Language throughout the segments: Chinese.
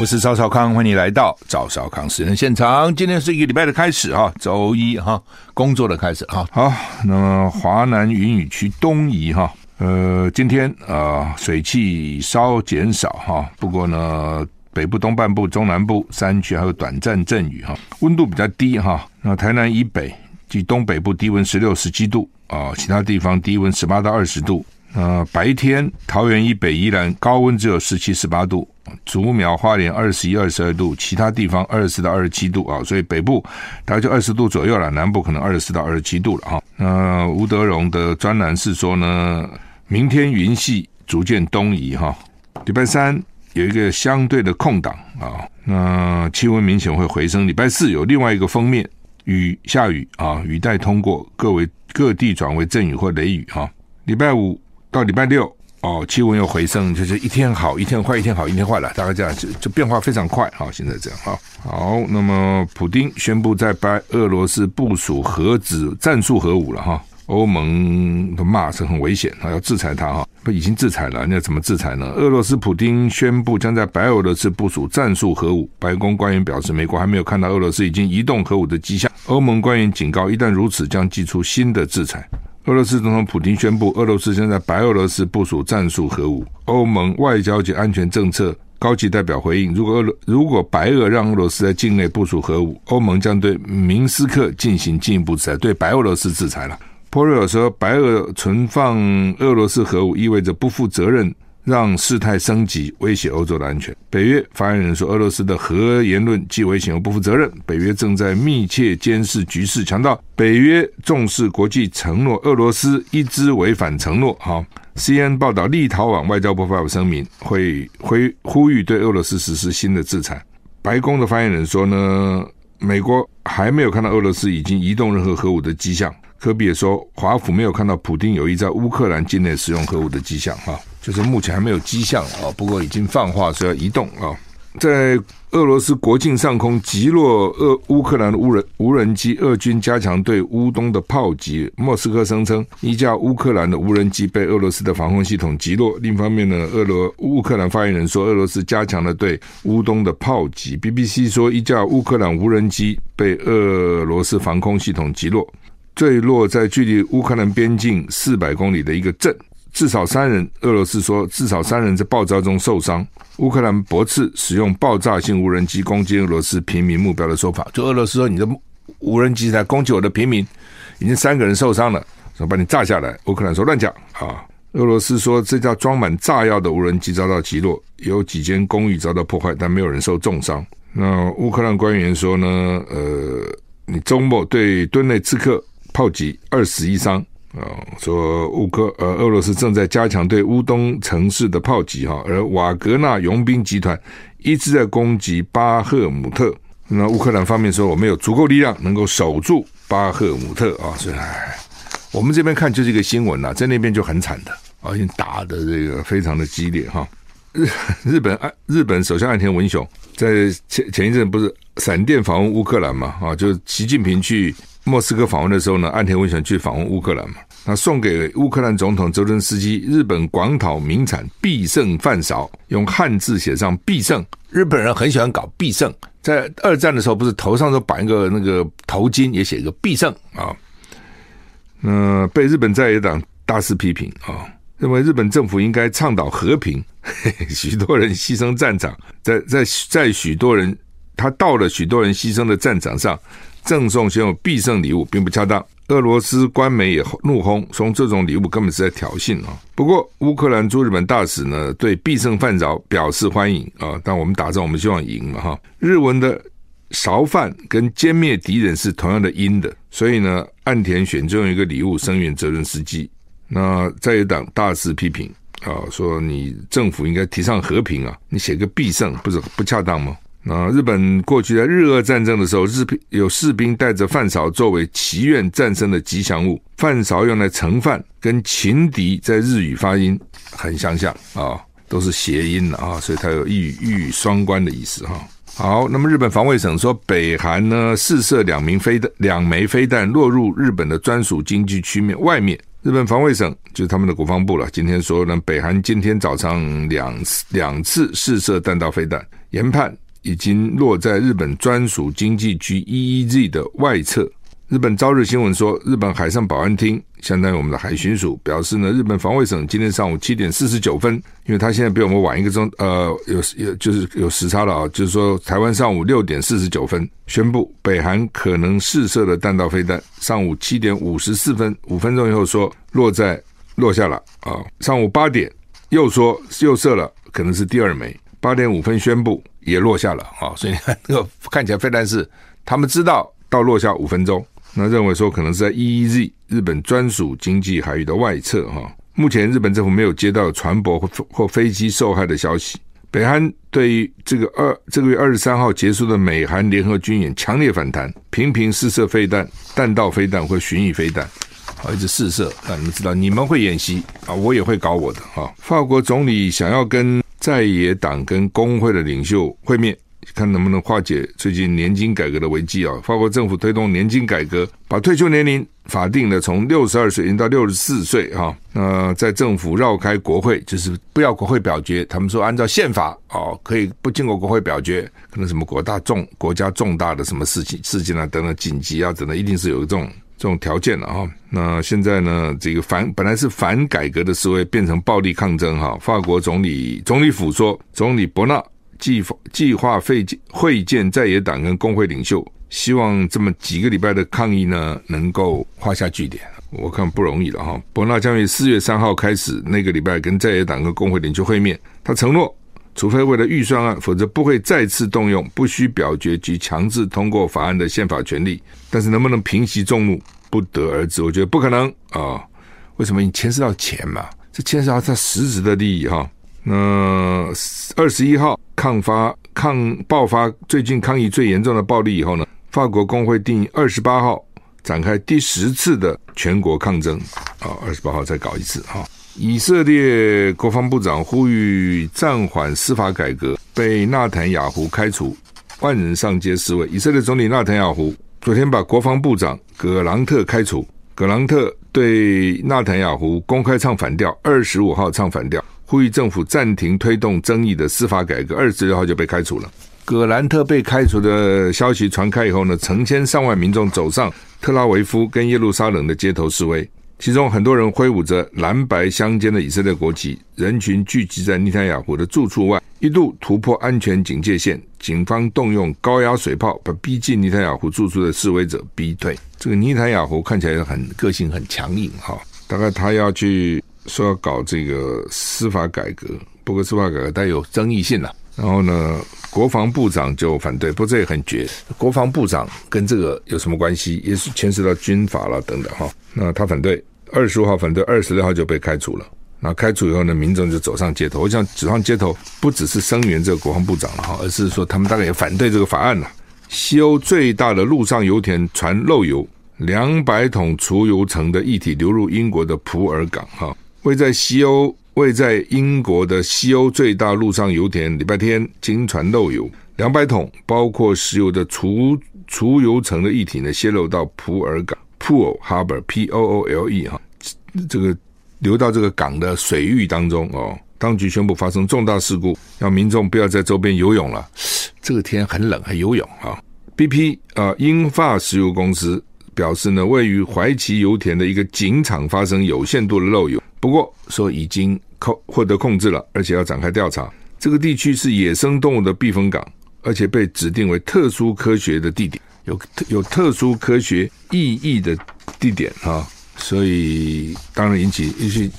我是赵少康，欢迎来到赵少康私人现场。今天是一个礼拜的开始哈，周一哈，工作的开始哈。好，那么华南云雨区东移哈，呃，今天啊水汽稍减少哈，不过呢，北部东半部、中南部山区还有短暂阵雨哈，温度比较低哈。那台南以北及东北部低温十六、十七度啊，其他地方低温十八到二十度。呃，白天桃园以北依然高温只有十七、十八度，竹苗、花莲二十一、二十二度，其他地方二十到二十七度啊，所以北部大概就二十度左右了，南部可能二十四到二十七度了哈。那吴德荣的专栏是说呢，明天云系逐渐东移哈，礼拜三有一个相对的空档啊，那气温明显会回升。礼拜四有另外一个封面雨下雨啊，雨带通过，各为各地转为阵雨或雷雨哈。礼拜五。到礼拜六哦，气温又回升，就是一天好，一天坏，一天好，一天坏了，大概这样就就变化非常快哈。现在这样哈，好，那么普丁宣布在白俄罗斯部署核子战术核武了哈，欧盟的骂是很危险啊，要制裁他哈，不已经制裁了，那怎么制裁呢？俄罗斯普丁宣布将在白俄罗斯部署战术核武，白宫官员表示，美国还没有看到俄罗斯已经移动核武的迹象，欧盟官员警告，一旦如此，将祭出新的制裁。俄罗斯总统普京宣布，俄罗斯将在白俄罗斯部署战术核武。欧盟外交及安全政策高级代表回应：如果俄如果白俄让俄罗斯在境内部署核武，欧盟将对明斯克进行进一步制裁，对白俄罗斯制裁了。波瑞尔说，白俄存放俄罗斯核武意味着不负责任。让事态升级，威胁欧洲的安全。北约发言人说，俄罗斯的核言论既危险又不负责任。北约正在密切监视局势，强调北约重视国际承诺，俄罗斯一直违反承诺。好，CNN 报道，立陶宛外交部发表声明，会会呼吁对俄罗斯实施新的制裁。白宫的发言人说呢，美国还没有看到俄罗斯已经移动任何核武的迹象。科比也说，华府没有看到普丁有意在乌克兰境内使用核武的迹象。哈。就是目前还没有迹象啊，不过已经放话说要移动啊。在俄罗斯国境上空击落俄乌克兰无人无人机，俄军加强对乌东的炮击。莫斯科声称一架乌克兰的无人机被俄罗斯的防空系统击落。另一方面呢，俄罗乌克兰发言人说，俄罗斯加强了对乌东的炮击。BBC 说，一架乌克兰无人机被俄罗斯防空系统击落，坠落在距离乌克兰边境四百公里的一个镇。至少三人，俄罗斯说至少三人在爆炸中受伤。乌克兰驳斥使用爆炸性无人机攻击俄罗斯平民目标的说法，就俄罗斯说你的无人机在攻击我的平民，已经三个人受伤了，说把你炸下来。乌克兰说乱讲啊！俄罗斯说这架装满炸药的无人机遭到击落，有几间公寓遭到破坏，但没有人受重伤。那乌克兰官员说呢，呃，你周末对顿内茨克炮击二死一伤。啊，说乌克呃俄罗斯正在加强对乌东城市的炮击哈，而瓦格纳佣兵集团一直在攻击巴赫姆特。那乌克兰方面说，我们有足够力量能够守住巴赫姆特啊。所以，我们这边看就是一个新闻呐，在那边就很惨的，而且打的这个非常的激烈哈。日 日本岸日本首相岸田文雄在前前一阵不是闪电访问乌克兰嘛？啊，就是习近平去。莫斯科访问的时候呢，岸田文雄去访问乌克兰嘛，那送给乌克兰总统泽伦斯基日本广岛名产必胜饭勺，用汉字写上必胜。日本人很喜欢搞必胜，在二战的时候不是头上都绑一个那个头巾，也写一个必胜啊。那被日本在野党大肆批评啊，认为日本政府应该倡导和平。嘿嘿，许多人牺牲战场，在在在许多人他到了许多人牺牲的战场上。赠送享有必胜礼物并不恰当，俄罗斯官媒也怒轰，说这种礼物根本是在挑衅啊！不过乌克兰驻日本大使呢，对必胜饭勺表示欢迎啊！但我们打仗，我们希望赢嘛哈！日文的勺饭跟歼灭敌人是同样的音的，所以呢，岸田选中一个礼物声援泽伦斯基。那在野党大肆批评啊，说你政府应该提倡和平啊，你写个必胜不是不恰当吗？啊，日本过去在日俄战争的时候，日有士兵带着饭勺作为祈愿战胜的吉祥物。饭勺用来盛饭，跟情敌在日语发音很相像啊，都是谐音的啊，所以它有一语一语双关的意思哈。好，那么日本防卫省说，北韩呢试射两名飞弹，两枚飞弹落入日本的专属经济区面外面。日本防卫省就是他们的国防部了，今天说呢，北韩今天早上两次两次试射弹道飞弹。研判已经落在日本专属经济区 EEZ 的外侧。日本朝日新闻说，日本海上保安厅相当于我们的海巡署表示呢，日本防卫省今天上午七点四十九分，因为他现在比我们晚一个钟，呃，有有就是有时差了啊，就是说台湾上午六点四十九分宣布北韩可能试射的弹道飞弹，上午七点五十四分五分钟以后说落在落下了啊，上午八点又说又射了，可能是第二枚，八点五分宣布也落下了啊，所以你看 那个看起来飞弹是他们知道到落下五分钟。那认为说可能是在 EEZ 日本专属经济海域的外侧哈，目前日本政府没有接到船舶或或飞机受害的消息。北韩对于这个二这个月二十三号结束的美韩联合军演强烈反弹，频频试射飞弹、弹道飞弹或巡弋飞弹，好一直试射。让你们知道你们会演习啊，我也会搞我的哈。法国总理想要跟在野党跟工会的领袖会面。看能不能化解最近年金改革的危机啊！法国政府推动年金改革，把退休年龄法定的从六十二岁延到六十四岁哈。那在政府绕开国会，就是不要国会表决。他们说按照宪法哦，可以不经过国会表决，可能什么国大重国家重大的什么事情事情啊等等紧急啊等等，一定是有这种这种条件了哈。那现在呢，这个反本来是反改革的示威变成暴力抗争哈。法国总理总理府说，总理伯纳。计计划会见会见在野党跟工会领袖，希望这么几个礼拜的抗议呢，能够画下句点。我看不容易了哈。伯纳将于四月三号开始那个礼拜跟在野党跟工会领袖会面。他承诺，除非为了预算案，否则不会再次动用不需表决及强制通过法案的宪法权利。但是能不能平息众怒，不得而知。我觉得不可能啊。为什么？你牵涉到钱嘛，这牵涉到他实质的利益哈。那二十一号。抗发抗爆发最近抗议最严重的暴力以后呢，法国工会定二十八号展开第十次的全国抗争啊，二十八号再搞一次哈。以色列国防部长呼吁暂缓司法改革，被纳坦雅胡开除，万人上街示威。以色列总理纳坦雅胡昨天把国防部长葛朗特开除，葛朗特对纳坦雅胡公开唱反调，二十五号唱反调。呼吁政府暂停推动争议的司法改革，二十六号就被开除了。葛兰特被开除的消息传开以后呢，成千上万民众走上特拉维夫跟耶路撒冷的街头示威，其中很多人挥舞着蓝白相间的以色列国旗，人群聚集在尼坦雅胡的住处外，一度突破安全警戒线，警方动用高压水炮把逼近尼坦雅胡住处的示威者逼退。这个尼坦雅胡看起来很个性很强硬哈，大概他要去。说要搞这个司法改革，不过司法改革带有争议性了。然后呢，国防部长就反对，不过这也很绝。国防部长跟这个有什么关系？也是牵涉到军法了等等哈。那他反对，二十五号反对，二十六号就被开除了。那开除以后呢，民众就走上街头。我想走上街头不只是声援这个国防部长了哈，而是说他们大概也反对这个法案了。西欧最大的陆上油田传漏油，两百桶储油层的液体流入英国的普洱港哈。位在西欧、位在英国的西欧最大陆上油田，礼拜天经传漏油两百桶，包括石油的储储油层的液体呢，泄漏到普洱港 （Pool Harbor，P O O L E） 哈，这个流到这个港的水域当中哦。当局宣布发生重大事故，让民众不要在周边游泳了。这个天很冷，还游泳啊？BP 啊，英法石油公司表示呢，位于怀奇油田的一个井场发生有限度的漏油。不过说已经控获得控制了，而且要展开调查。这个地区是野生动物的避风港，而且被指定为特殊科学的地点，有有特殊科学意义的地点啊，所以当然引起一些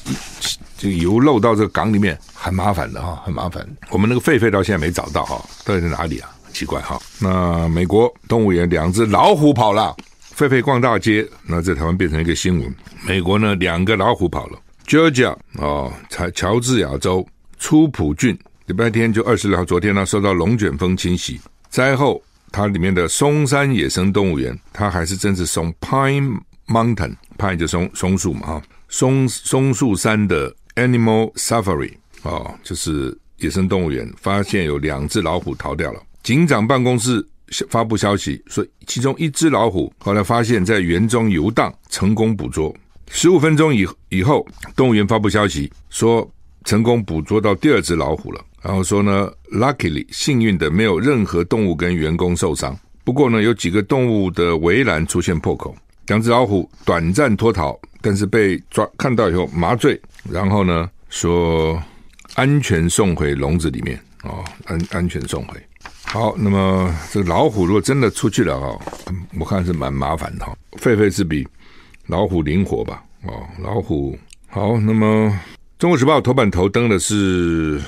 这个油漏到这个港里面很麻烦的哈，很麻烦。我们那个狒狒到现在没找到哈，到底在哪里啊？奇怪哈。那美国动物园两只老虎跑了，狒狒逛大街，那在台湾变成一个新闻。美国呢，两个老虎跑了。Georgia 哦，乔乔治亚州初普郡礼拜天就二十号，昨天呢受到龙卷风侵袭，灾后它里面的松山野生动物园，它还是真是松 Pine Mountain，Pine 就松松树嘛哈，松松树山的 Animal Safari 哦，就是野生动物园，发现有两只老虎逃掉了。警长办公室发布消息说，其中一只老虎后来发现在园中游荡，成功捕捉。十五分钟以以后，动物园发布消息说，成功捕捉到第二只老虎了。然后说呢，luckily 幸运的没有任何动物跟员工受伤。不过呢，有几个动物的围栏出现破口，两只老虎短暂脱逃，但是被抓看到以后麻醉，然后呢说安全送回笼子里面哦，安安全送回。好，那么这个老虎如果真的出去了哦，我看是蛮麻烦的哈。狒狒是比老虎灵活吧？哦，老虎好，那么《中国时报》头版头登的是。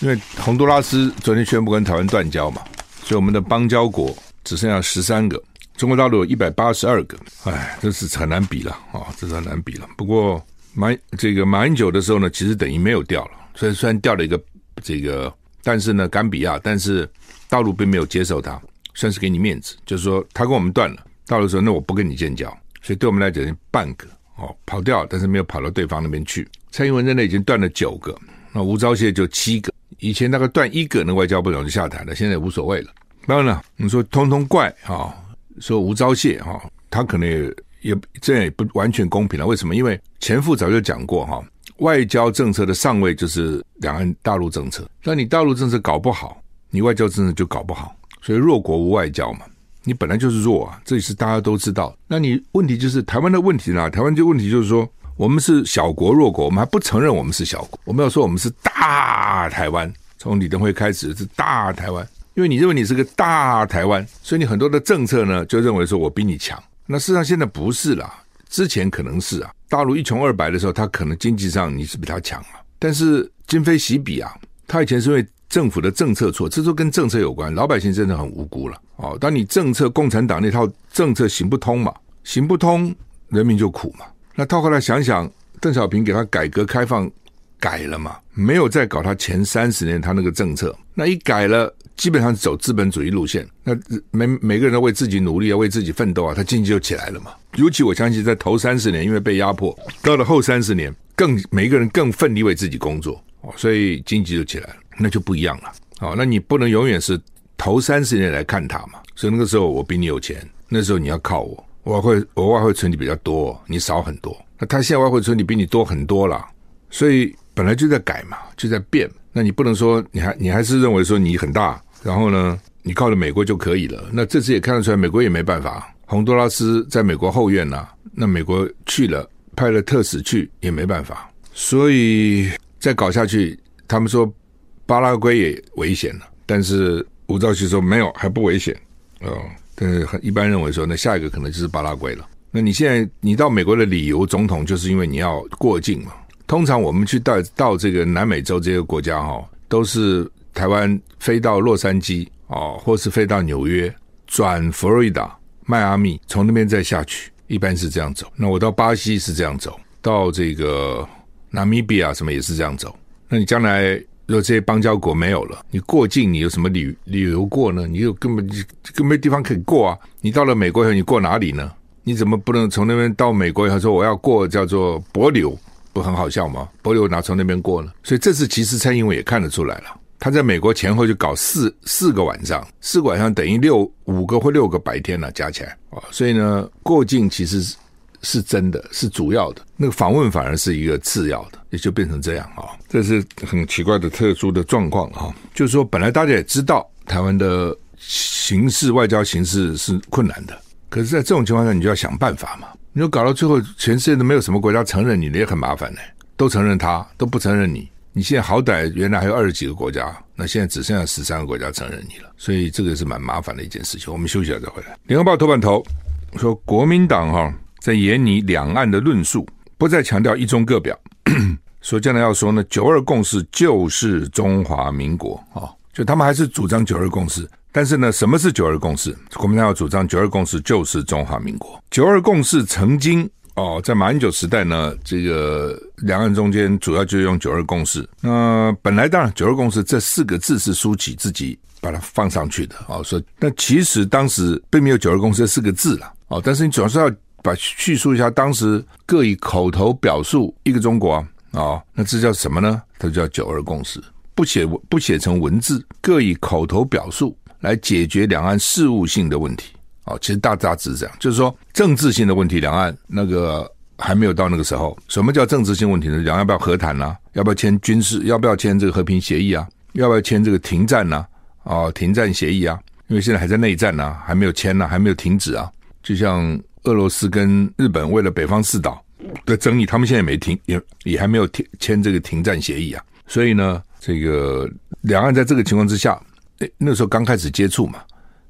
因为洪都拉斯昨天宣布跟台湾断交嘛，所以我们的邦交国只剩下十三个，中国大陆有一百八十二个，哎，这是很难比了啊、哦，这是很难比了。不过马这个马英九的时候呢，其实等于没有掉了，所以虽然掉了一个这个，但是呢，甘比亚，但是大陆并没有接受他，算是给你面子，就是说他跟我们断了，大陆说那我不跟你建交，所以对我们来讲半个哦跑掉，但是没有跑到对方那边去。蔡英文在那已经断了九个，那吴钊燮就七个。以前那个断一个，那外交部长就下台了，现在也无所谓了。当然了，你说通通怪哈，说吴钊燮哈，他可能也也这样也不完全公平了。为什么？因为前夫早就讲过哈，外交政策的上位就是两岸大陆政策。那你大陆政策搞不好，你外交政策就搞不好。所以弱国无外交嘛，你本来就是弱啊，这也是大家都知道。那你问题就是台湾的问题呢？台湾这个问题就是说。我们是小国弱国，我们还不承认我们是小国。我们要说我们是大台湾，从李登辉开始是大台湾，因为你认为你是个大台湾，所以你很多的政策呢就认为说我比你强。那事实上现在不是啦，之前可能是啊，大陆一穷二白的时候，他可能经济上你是比他强啊。但是今非昔比啊，他以前是因为政府的政策错，这都跟政策有关，老百姓真的很无辜了哦。当你政策共产党那套政策行不通嘛，行不通，人民就苦嘛。那套过来想想，邓小平给他改革开放改了嘛？没有再搞他前三十年他那个政策。那一改了，基本上走资本主义路线。那每每个人都为自己努力啊，为自己奋斗啊，他经济就起来了嘛。尤其我相信，在头三十年因为被压迫，到了后三十年，更每个人更奋力为自己工作哦，所以经济就起来了，那就不一样了。哦，那你不能永远是头三十年来看他嘛？所以那个时候我比你有钱，那时候你要靠我。外汇我外汇存底比较多，你少很多。那他现在外汇存底比你多很多了，所以本来就在改嘛，就在变。那你不能说你还你还是认为说你很大，然后呢，你靠着美国就可以了。那这次也看得出来，美国也没办法。洪都拉斯在美国后院呢、那美国去了，派了特使去也没办法。所以再搞下去，他们说巴拉圭也危险了，但是吴兆旭说没有，还不危险哦。但是很一般认为说，那下一个可能就是巴拉圭了。那你现在你到美国的理由，总统就是因为你要过境嘛。通常我们去到到这个南美洲这些国家哈，都是台湾飞到洛杉矶哦，或是飞到纽约，转佛罗里达、迈阿密，从那边再下去，一般是这样走。那我到巴西是这样走，到这个纳米比亚什么也是这样走。那你将来？如果这些邦交国没有了，你过境你有什么理理由过呢？你又根本就根本没地方可以过啊！你到了美国以后，你过哪里呢？你怎么不能从那边到美国以后说我要过叫做帛琉，不很好笑吗？帛琉哪从那边过呢？所以这次其实蔡英文也看得出来了，他在美国前后就搞四四个晚上，四个晚上等于六五个或六个白天了，加起来啊！所以呢，过境其实。是真的，是主要的，那个访问反而是一个次要的，也就变成这样啊，这是很奇怪的特殊的状况啊。就是说，本来大家也知道台湾的形势，外交形势是困难的，可是，在这种情况下，你就要想办法嘛。你说搞到最后，全世界都没有什么国家承认你，也很麻烦呢。都承认他，都不承认你。你现在好歹原来还有二十几个国家，那现在只剩下十三个国家承认你了，所以这个是蛮麻烦的一件事情。我们休息一下再回来。联合报头版头说，国民党哈。在研拟两岸的论述，不再强调一中各表，所以将来要说呢，九二共识就是中华民国啊，就他们还是主张九二共识，但是呢，什么是九二共识？国民党要主张九二共识就是中华民国。九二共识曾经哦，在马英九时代呢，这个两岸中间主要就用九二共识。那本来当然九二共识这四个字是苏起自己把它放上去的啊，说那其实当时并没有九二共识这四个字了哦，但是你主要是要。把叙述一下，当时各以口头表述一个中国啊，哦，那这叫什么呢？它叫九二共识，不写不写成文字，各以口头表述来解决两岸事务性的问题。哦，其实大大致是这样，就是说政治性的问题，两岸那个还没有到那个时候。什么叫政治性问题呢？两岸要不要和谈啊？要不要签军事？要不要签这个和平协议啊？要不要签这个停战呢、啊？停战协议啊，因为现在还在内战呢、还没有签呢、还没有停止啊。就像俄罗斯跟日本为了北方四岛的争议，他们现在也没停，也也还没有签签这个停战协议啊。所以呢，这个两岸在这个情况之下，那时候刚开始接触嘛，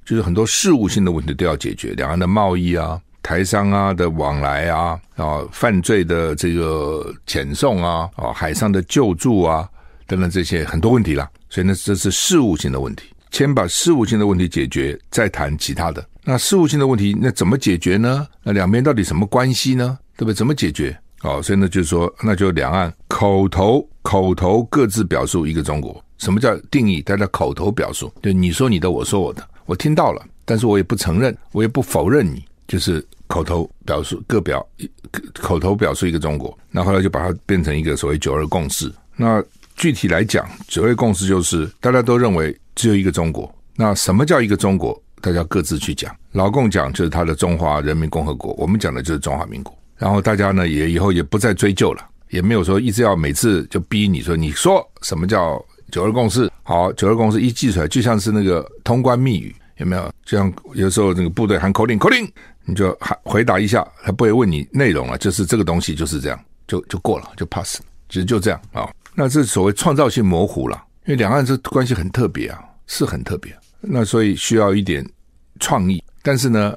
就是很多事务性的问题都要解决，两岸的贸易啊。台商啊的往来啊，啊，犯罪的这个遣送啊，啊，海上的救助啊，等等这些很多问题啦。所以呢，这是事务性的问题，先把事务性的问题解决，再谈其他的。那事务性的问题，那怎么解决呢？那两边到底什么关系呢？对不对？怎么解决？哦，所以呢，就是说，那就两岸口头口头各自表述一个中国。什么叫定义？大家口头表述，对，你说你的，我说我的，我听到了，但是我也不承认，我也不否认你。就是口头表述各表口头表述一个中国，那后来就把它变成一个所谓九二共识。那具体来讲，九二共识就是大家都认为只有一个中国。那什么叫一个中国？大家各自去讲。老共讲就是他的中华人民共和国，我们讲的就是中华民国。然后大家呢也以后也不再追究了，也没有说一直要每次就逼你说，你说什么叫九二共识？好，九二共识一记出来，就像是那个通关密语，有没有？就像有时候那个部队喊口令，口令。你就喊回答一下，他不会问你内容了，就是这个东西就是这样，就就过了，就 pass，其实就这样啊。那这所谓创造性模糊了，因为两岸这关系很特别啊，是很特别。那所以需要一点创意，但是呢，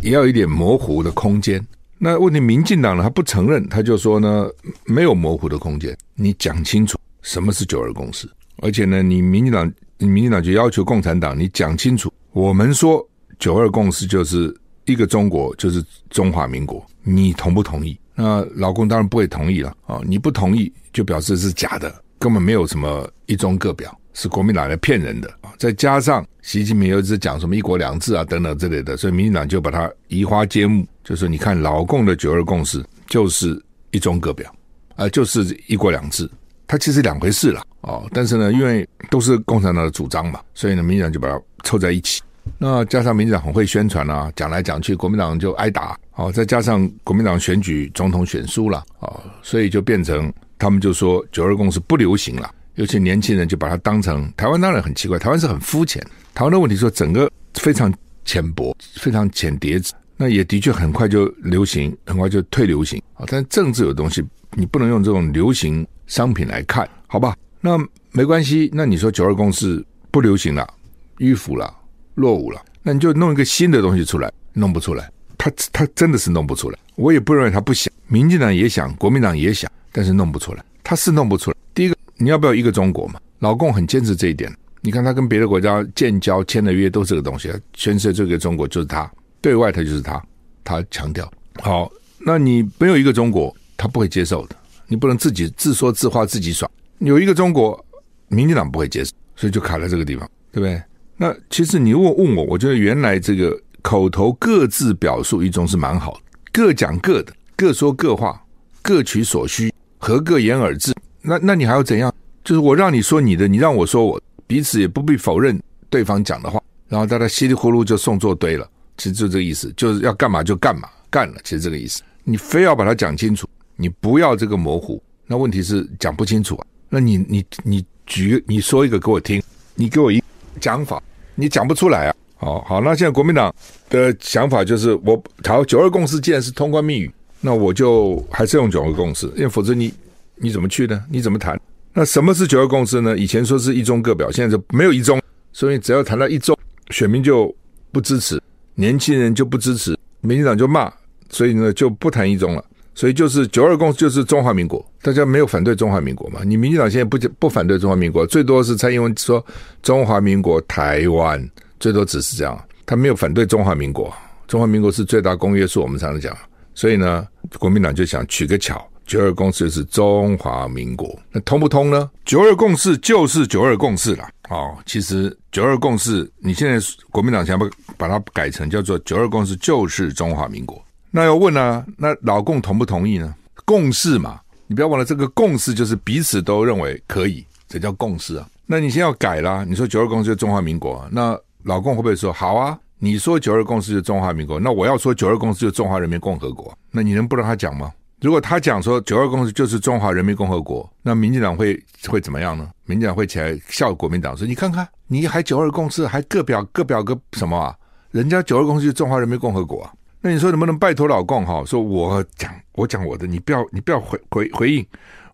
也要一点模糊的空间。那问题，民进党呢，他不承认，他就说呢，没有模糊的空间。你讲清楚什么是九二共识，而且呢，你民进党，你民进党就要求共产党，你讲清楚，我们说九二共识就是。一个中国就是中华民国，你同不同意？那老共当然不会同意了啊！你不同意，就表示是假的，根本没有什么一中各表，是国民党来骗人的啊！再加上习近平又一直讲什么一国两制啊等等之类的，所以民进党就把它移花接木，就说你看老共的九二共识就是一中各表，啊，就是一国两制，它其实两回事了哦。但是呢，因为都是共产党的主张嘛，所以呢，民进党就把它凑在一起。那加上民进党很会宣传啊，讲来讲去，国民党就挨打。哦，再加上国民党选举总统选输了，哦，所以就变成他们就说九二共识不流行了。尤其年轻人就把它当成台湾，当然很奇怪，台湾是很肤浅。台湾的问题说整个非常浅薄，非常浅碟子。那也的确很快就流行，很快就退流行啊。但政治有东西，你不能用这种流行商品来看，好吧？那没关系。那你说九二共识不流行了，迂腐了。落伍了，那你就弄一个新的东西出来，弄不出来，他他真的是弄不出来。我也不认为他不想，民进党也想，国民党也想，但是弄不出来，他是弄不出来。第一个，你要不要一个中国嘛？老共很坚持这一点。你看他跟别的国家建交签的约都是这个东西，宣示这个中国就是他，对外他就是他，他强调。好，那你没有一个中国，他不会接受的。你不能自己自说自话自己爽。有一个中国，民进党不会接受，所以就卡在这个地方，对不对？那其实你如果问我，我觉得原来这个口头各自表述一种是蛮好的，各讲各的，各说各话，各取所需，合各言而至。那那你还要怎样？就是我让你说你的，你让我说我，彼此也不必否认对方讲的话，然后大家稀里糊涂就送作堆了。其实就这个意思，就是要干嘛就干嘛，干了。其实这个意思，你非要把它讲清楚，你不要这个模糊。那问题是讲不清楚啊。那你你你举你说一个给我听，你给我一讲法。你讲不出来啊！好好，那现在国民党的想法就是，我好九二共识既然是通关密语，那我就还是用九二共识，因为否则你你怎么去呢？你怎么谈？那什么是九二共识呢？以前说是一中各表，现在就没有一中，所以只要谈到一中，选民就不支持，年轻人就不支持，民进党就骂，所以呢就不谈一中了。所以就是九二共识就是中华民国，大家没有反对中华民国嘛？你民进党现在不不反对中华民国，最多是蔡英文说中华民国台湾，最多只是这样，他没有反对中华民国。中华民国是最大公约数，我们常常讲。所以呢，国民党就想取个巧，九二共识是中华民国，那通不通呢？九二共识就是九二共识了。哦，其实九二共识，你现在国民党想把把它改成叫做九二共识就是中华民国。那要问呢、啊？那老共同不同意呢？共识嘛，你不要忘了，这个共识就是彼此都认为可以，这叫共识啊。那你先要改啦，你说九二共识是中华民国，那老共会不会说好啊？你说九二共识是中华民国，那我要说九二共识是中华人民共和国，那你能不让他讲吗？如果他讲说九二共识就是中华人民共和国，那民进党会会怎么样呢？民进党会起来笑国民党说：“你看看，你还九二共识，还各表各表个什么啊？人家九二共识就中华人民共和国啊！那你说能不能拜托老共哈？说我讲我讲我的，你不要你不要回回回应。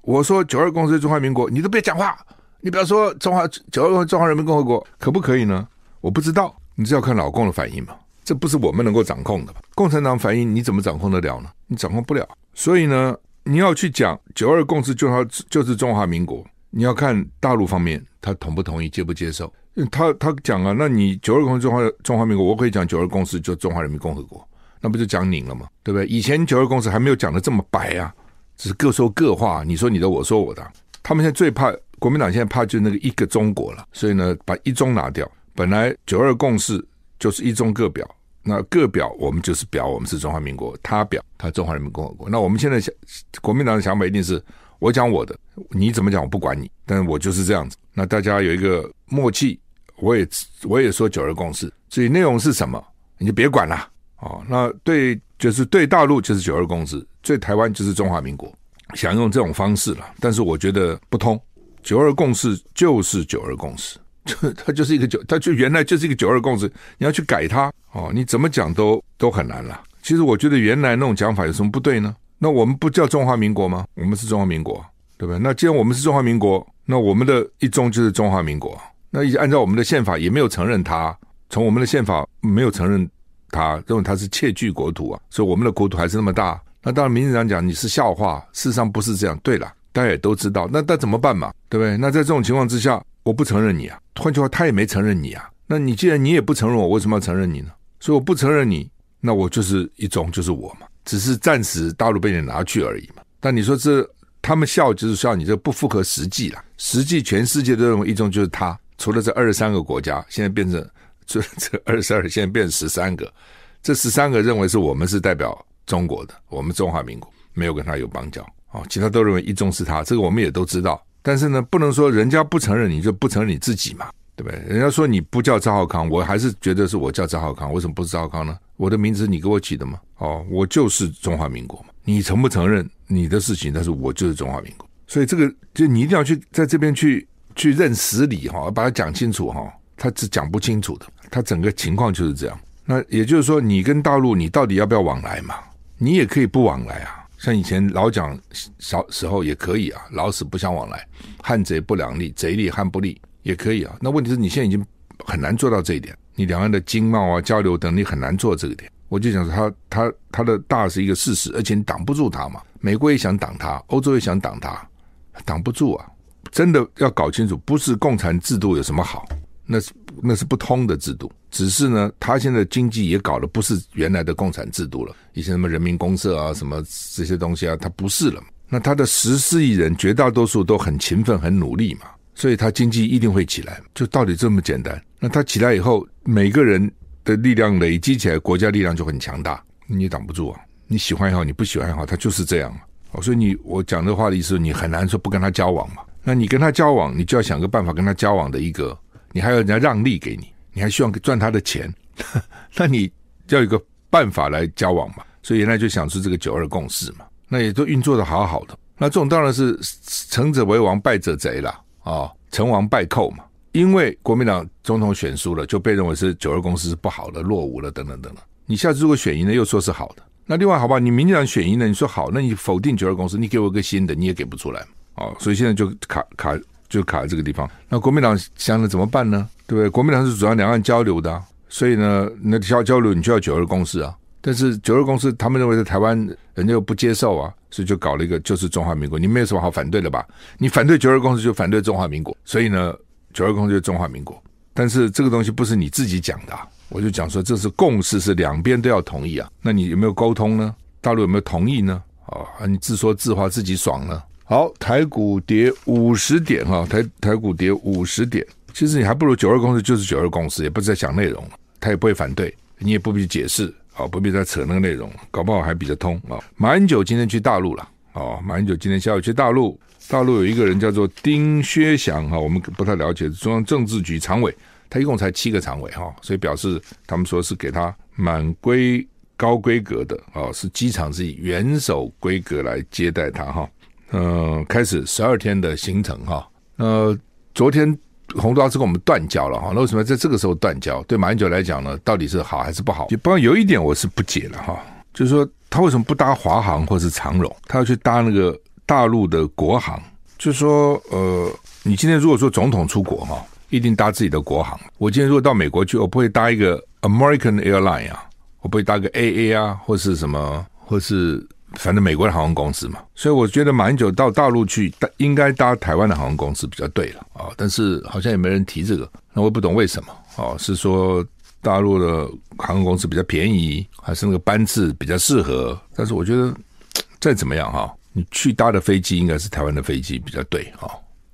我说九二共识是中华民国，你都别讲话，你不要说中华九二共中华人民共和国，可不可以呢？我不知道，你只要看老共的反应嘛。这不是我们能够掌控的吧？共产党反应你怎么掌控得了呢？你掌控不了。”所以呢，你要去讲九二共识就他就是中华民国，你要看大陆方面他同不同意、接不接受。他他讲啊，那你九二共识中华中华民国，我可以讲九二共识就中华人民共和国，那不就讲拧了吗？对不对？以前九二共识还没有讲的这么白啊，只是各说各话，你说你的，我说我的。他们现在最怕国民党现在怕就那个一个中国了，所以呢，把一中拿掉。本来九二共识就是一中各表。那各表我们就是表我们是中华民国，他表他中华人民共和国。那我们现在想，国民党的想法一定是我讲我的，你怎么讲我不管你，但是我就是这样子。那大家有一个默契，我也我也说九二共识，至于内容是什么，你就别管了哦。那对就是对大陆就是九二共识，对台湾就是中华民国，想用这种方式了，但是我觉得不通。九二共识就是九二共识。就 它就是一个九，它就原来就是一个九二共识，你要去改它哦，你怎么讲都都很难了。其实我觉得原来那种讲法有什么不对呢？那我们不叫中华民国吗？我们是中华民国，对不对？那既然我们是中华民国，那我们的一中就是中华民国。那按照我们的宪法也没有承认它，从我们的宪法没有承认它，认为它是窃据国土啊，所以我们的国土还是那么大。那当然，民进党讲你是笑话，事实上不是这样。对了，大家也都知道，那那怎么办嘛？对不对？那在这种情况之下。我不承认你啊，换句话，他也没承认你啊。那你既然你也不承认我，为什么要承认你呢？所以我不承认你，那我就是一中，就是我嘛。只是暂时大陆被你拿去而已嘛。但你说这他们笑就是笑你这不符合实际了。实际全世界都认为一中就是他，除了这二十三个国家，现在变成这 这二十二，现在变成十三个。这十三个认为是我们是代表中国的，我们中华民国没有跟他有邦交哦，其他都认为一中是他，这个我们也都知道。但是呢，不能说人家不承认你就不承认你自己嘛，对不对？人家说你不叫赵浩康，我还是觉得是我叫赵浩康，为什么不是赵浩康呢？我的名字你给我起的吗？哦，我就是中华民国嘛。你承不承认你的事情，但是我就是中华民国。所以这个就你一定要去在这边去去认实理哈，把它讲清楚哈。他是讲不清楚的，他整个情况就是这样。那也就是说，你跟大陆你到底要不要往来嘛？你也可以不往来啊。像以前老讲小时候也可以啊，老死不相往来，汉贼不两立，贼立汉不立也可以啊。那问题是你现在已经很难做到这一点，你两岸的经贸啊交流等，你很难做这个点。我就想说他他他的大是一个事实，而且你挡不住他嘛。美国也想挡他，欧洲也想挡他，挡不住啊。真的要搞清楚，不是共产制度有什么好。那是那是不通的制度，只是呢，他现在经济也搞的不是原来的共产制度了，以前什么人民公社啊，什么这些东西啊，他不是了。那他的十四亿人绝大多数都很勤奋、很努力嘛，所以他经济一定会起来，就道理这么简单。那他起来以后，每个人的力量累积起来，国家力量就很强大，你挡不住啊。你喜欢也好，你不喜欢也好，他就是这样嘛。哦，所以你我讲这话的意思，你很难说不跟他交往嘛。那你跟他交往，你就要想个办法跟他交往的一个。你还要人家让利给你，你还希望赚他的钱，那你要有个办法来交往嘛。所以原来就想出这个九二共识嘛，那也都运作的好好的。那这种当然是成者为王，败者贼了啊、哦，成王败寇嘛。因为国民党总统选输了，就被认为是九二共识是不好的、落伍了等等等等。你下次如果选赢了，又说是好的。那另外好吧，你民进党选赢了，你说好，那你否定九二共识，你给我个新的，你也给不出来哦。所以现在就卡卡。就卡在这个地方，那国民党想着怎么办呢？对不对？国民党是主张两岸交流的，所以呢，那交交流你就要九二共识啊。但是九二共识，他们认为在台湾人家又不接受啊，所以就搞了一个就是中华民国。你没有什么好反对的吧？你反对九二共识就反对中华民国，所以呢，九二共识就是中华民国。但是这个东西不是你自己讲的，我就讲说这是共识，是两边都要同意啊。那你有没有沟通呢？大陆有没有同意呢？啊，你自说自话自己爽呢？好，台股跌五十点哈，台台股跌五十点，其实你还不如九二共识就是九二共识，也不再讲内容了，他也不会反对，你也不必解释，啊，不必再扯那个内容，搞不好还比较通啊。马英九今天去大陆了，哦，马英九今天下午去大陆，大陆有一个人叫做丁薛祥哈，我们不太了解，中央政治局常委，他一共才七个常委哈，所以表示他们说是给他满规高规格的啊，是机场是以元首规格来接待他哈。嗯，开始十二天的行程哈。呃，昨天洪都拉斯跟我们断交了哈。那为什么在这个时候断交？对马英九来讲呢，到底是好还是不好？不过有一点我是不解了哈，就是说他为什么不搭华航或是长荣，他要去搭那个大陆的国航？就是说，呃，你今天如果说总统出国哈，一定搭自己的国航。我今天如果到美国去，我不会搭一个 American Airline 啊，我不会搭个 AA 啊，或是什么，或是。反正美国的航空公司嘛，所以我觉得马英九到大陆去，应该搭台湾的航空公司比较对了啊。但是好像也没人提这个，那我也不懂为什么哦？是说大陆的航空公司比较便宜，还是那个班次比较适合？但是我觉得再怎么样哈，你去搭的飞机应该是台湾的飞机比较对啊。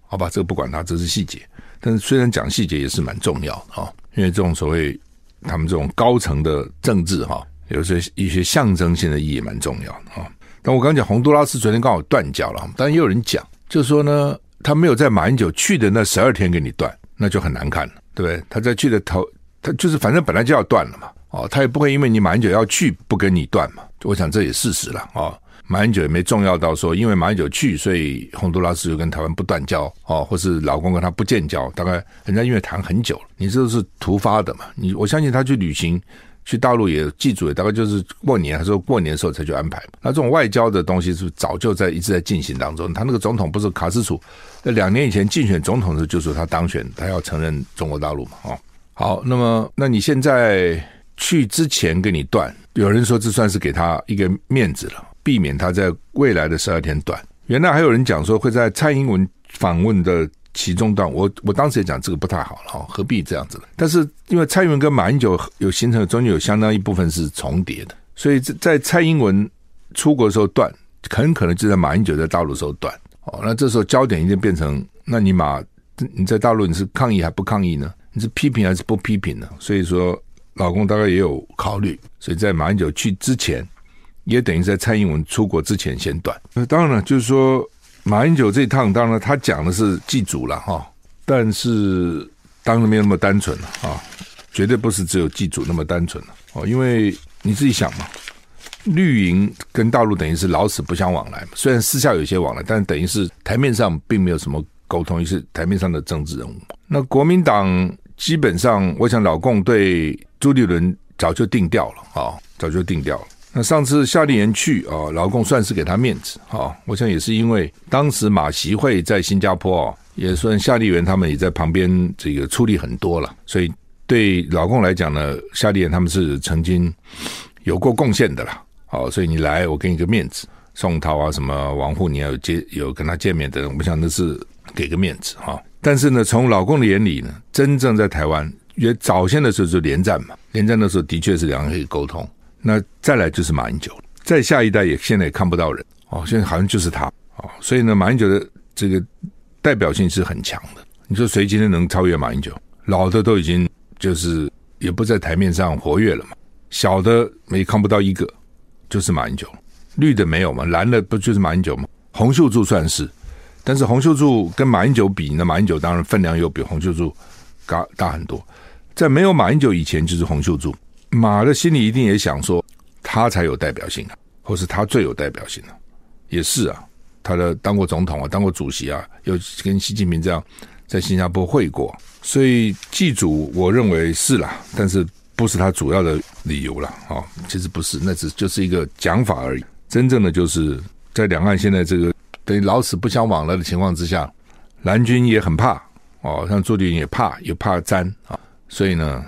好吧，这个不管它，这是细节。但是虽然讲细节也是蛮重要的啊，因为这种所谓他们这种高层的政治哈。有些一些象征性的意义蛮重要的啊。但我刚讲洪都拉斯昨天刚好断交了，但也有人讲，就是说呢，他没有在马英九去的那十二天给你断，那就很难看了，对不对？他在去的头，他就是反正本来就要断了嘛，哦，他也不会因为你马英九要去不跟你断嘛。我想这也事实了啊。马英九也没重要到说，因为马英九去，所以洪都拉斯就跟台湾不断交哦，或是老公跟他不建交。大概人家因为谈很久了，你这是突发的嘛？你我相信他去旅行。去大陆也记住，也大概就是过年还是过年的时候才去安排。那这种外交的东西是不是早就在一直在进行当中？他那个总统不是卡斯楚，在两年以前竞选总统的时候就说他当选，他要承认中国大陆嘛？哦，好，那么那你现在去之前跟你断，有人说这算是给他一个面子了，避免他在未来的十二天断。原来还有人讲说会在蔡英文访问的。其中段，我我当时也讲这个不太好了，何必这样子呢？但是因为蔡英文跟马英九有形成中间有相当一部分是重叠的，所以在蔡英文出国的时候断，很可能就在马英九在大陆的时候断。哦，那这时候焦点一定变成，那你马你在大陆你是抗议还不抗议呢？你是批评还是不批评呢？所以说，老公大概也有考虑，所以在马英九去之前，也等于在蔡英文出国之前先断。那当然了，就是说。马英九这一趟，当然他讲的是祭祖了哈，但是当然没有那么单纯了啊，绝对不是只有祭祖那么单纯了哦，因为你自己想嘛，绿营跟大陆等于是老死不相往来嘛，虽然私下有些往来，但等于是台面上并没有什么沟通，也是台面上的政治人物。那国民党基本上，我想老共对朱立伦早就定调了啊，早就定调了。那上次夏立言去啊，老共算是给他面子啊。我想也是因为当时马习会在新加坡啊，也算夏立言他们也在旁边这个出力很多了，所以对老共来讲呢，夏立言他们是曾经有过贡献的啦。好，所以你来，我给你个面子，宋涛啊，什么王沪，你要有接有跟他见面的人，我想那是给个面子哈。但是呢，从老共的眼里呢，真正在台湾，也早先的时候就连战嘛，连战的时候的确是两个人可以沟通。那再来就是马英九，再下一代也现在也看不到人哦，现在好像就是他哦，所以呢，马英九的这个代表性是很强的。你说谁今天能超越马英九？老的都已经就是也不在台面上活跃了嘛，小的也看不到一个，就是马英九。绿的没有嘛，蓝的不就是马英九吗？洪秀柱算是，但是洪秀柱跟马英九比，那马英九当然分量又比洪秀柱大大很多。在没有马英九以前，就是洪秀柱。马的心里一定也想说，他才有代表性啊，或是他最有代表性啊，也是啊，他的当过总统啊，当过主席啊，又跟习近平这样在新加坡会过，所以祭祖我认为是啦，但是不是他主要的理由了啊，其实不是，那只就是一个讲法而已。真正的就是在两岸现在这个等于老死不相往来的情况之下，蓝军也很怕哦，像朱立伦也怕，也怕沾啊，所以呢。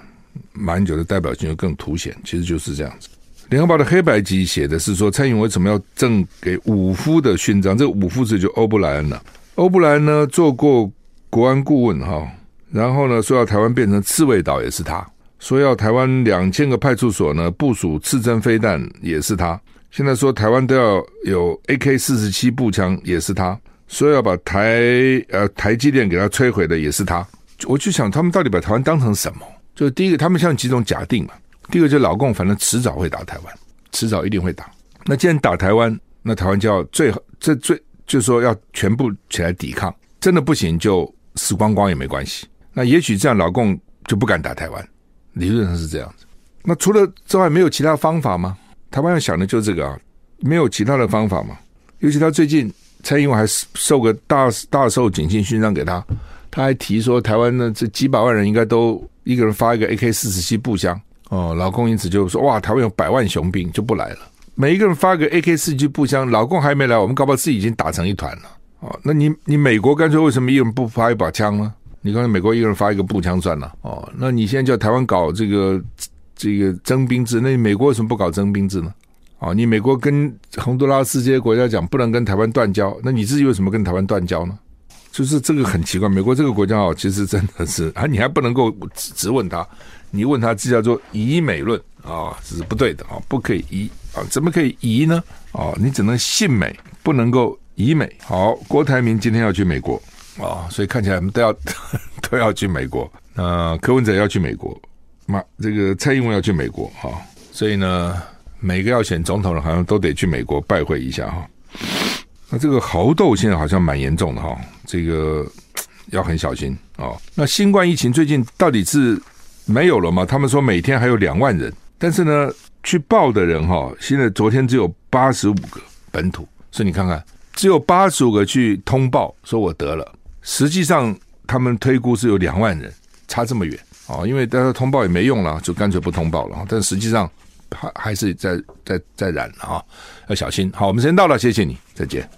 马英九的代表性就更凸显，其实就是这样子。联合报的黑白集写的是说，蔡英文为什么要赠给五夫的勋章？这个五夫是就欧布莱恩了。欧布莱恩呢做过国安顾问哈，然后呢说要台湾变成刺猬岛也是他，说要台湾两千个派出所呢部署刺针飞弹也是他，现在说台湾都要有 AK 四十七步枪也是他，说要把台呃台积电给他摧毁的也是他。我就想他们到底把台湾当成什么？就第一个，他们像几种假定嘛。第一个，就老共反正迟早会打台湾，迟早一定会打。那既然打台湾，那台湾就要最这最就是说要全部起来抵抗。真的不行，就死光光也没关系。那也许这样，老共就不敢打台湾。理论上是这样子。那除了之外，没有其他方法吗？台湾要想的就是这个啊，没有其他的方法嘛。尤其他最近蔡英文还受个大大受锦星勋章给他，他还提说台湾的这几百万人应该都一个人发一个 AK 四十七步枪哦，老共因此就说哇，台湾有百万雄兵就不来了。每一个人发个 AK 四十七步枪，老共还没来，我们搞不好自己已经打成一团了哦。那你你美国干脆为什么一个人不发一把枪呢？你刚才美国一个人发一个步枪算了哦。那你现在叫台湾搞这个这个征兵制，那你美国为什么不搞征兵制呢？哦，你美国跟洪都拉斯这些国家讲不能跟台湾断交，那你自己为什么跟台湾断交呢？就是这个很奇怪。美国这个国家哦，其实真的是啊，你还不能够质问他，你问他这叫做以美论啊，这是不对的啊，不可以疑。啊，怎么可以疑呢？哦，你只能信美，不能够以美。好，郭台铭今天要去美国啊、所以看起来我们都要 都要去美国。那、柯文哲要去美国，那这个蔡英文要去美国哈、所以呢，每个要选总统的，好像都得去美国拜会一下哈、那这个猴痘现在好像蛮严重的哈、哦，这个要很小心哦。那新冠疫情最近到底是没有了吗？他们说每天还有两万人，但是呢？去报的人哈，现在昨天只有八十五个本土，所以你看看，只有八十五个去通报说我得了，实际上他们推估是有两万人，差这么远啊！因为大家通报也没用了，就干脆不通报了。但实际上还还是在在在染啊，要小心。好，我们时间到了，谢谢你，再见。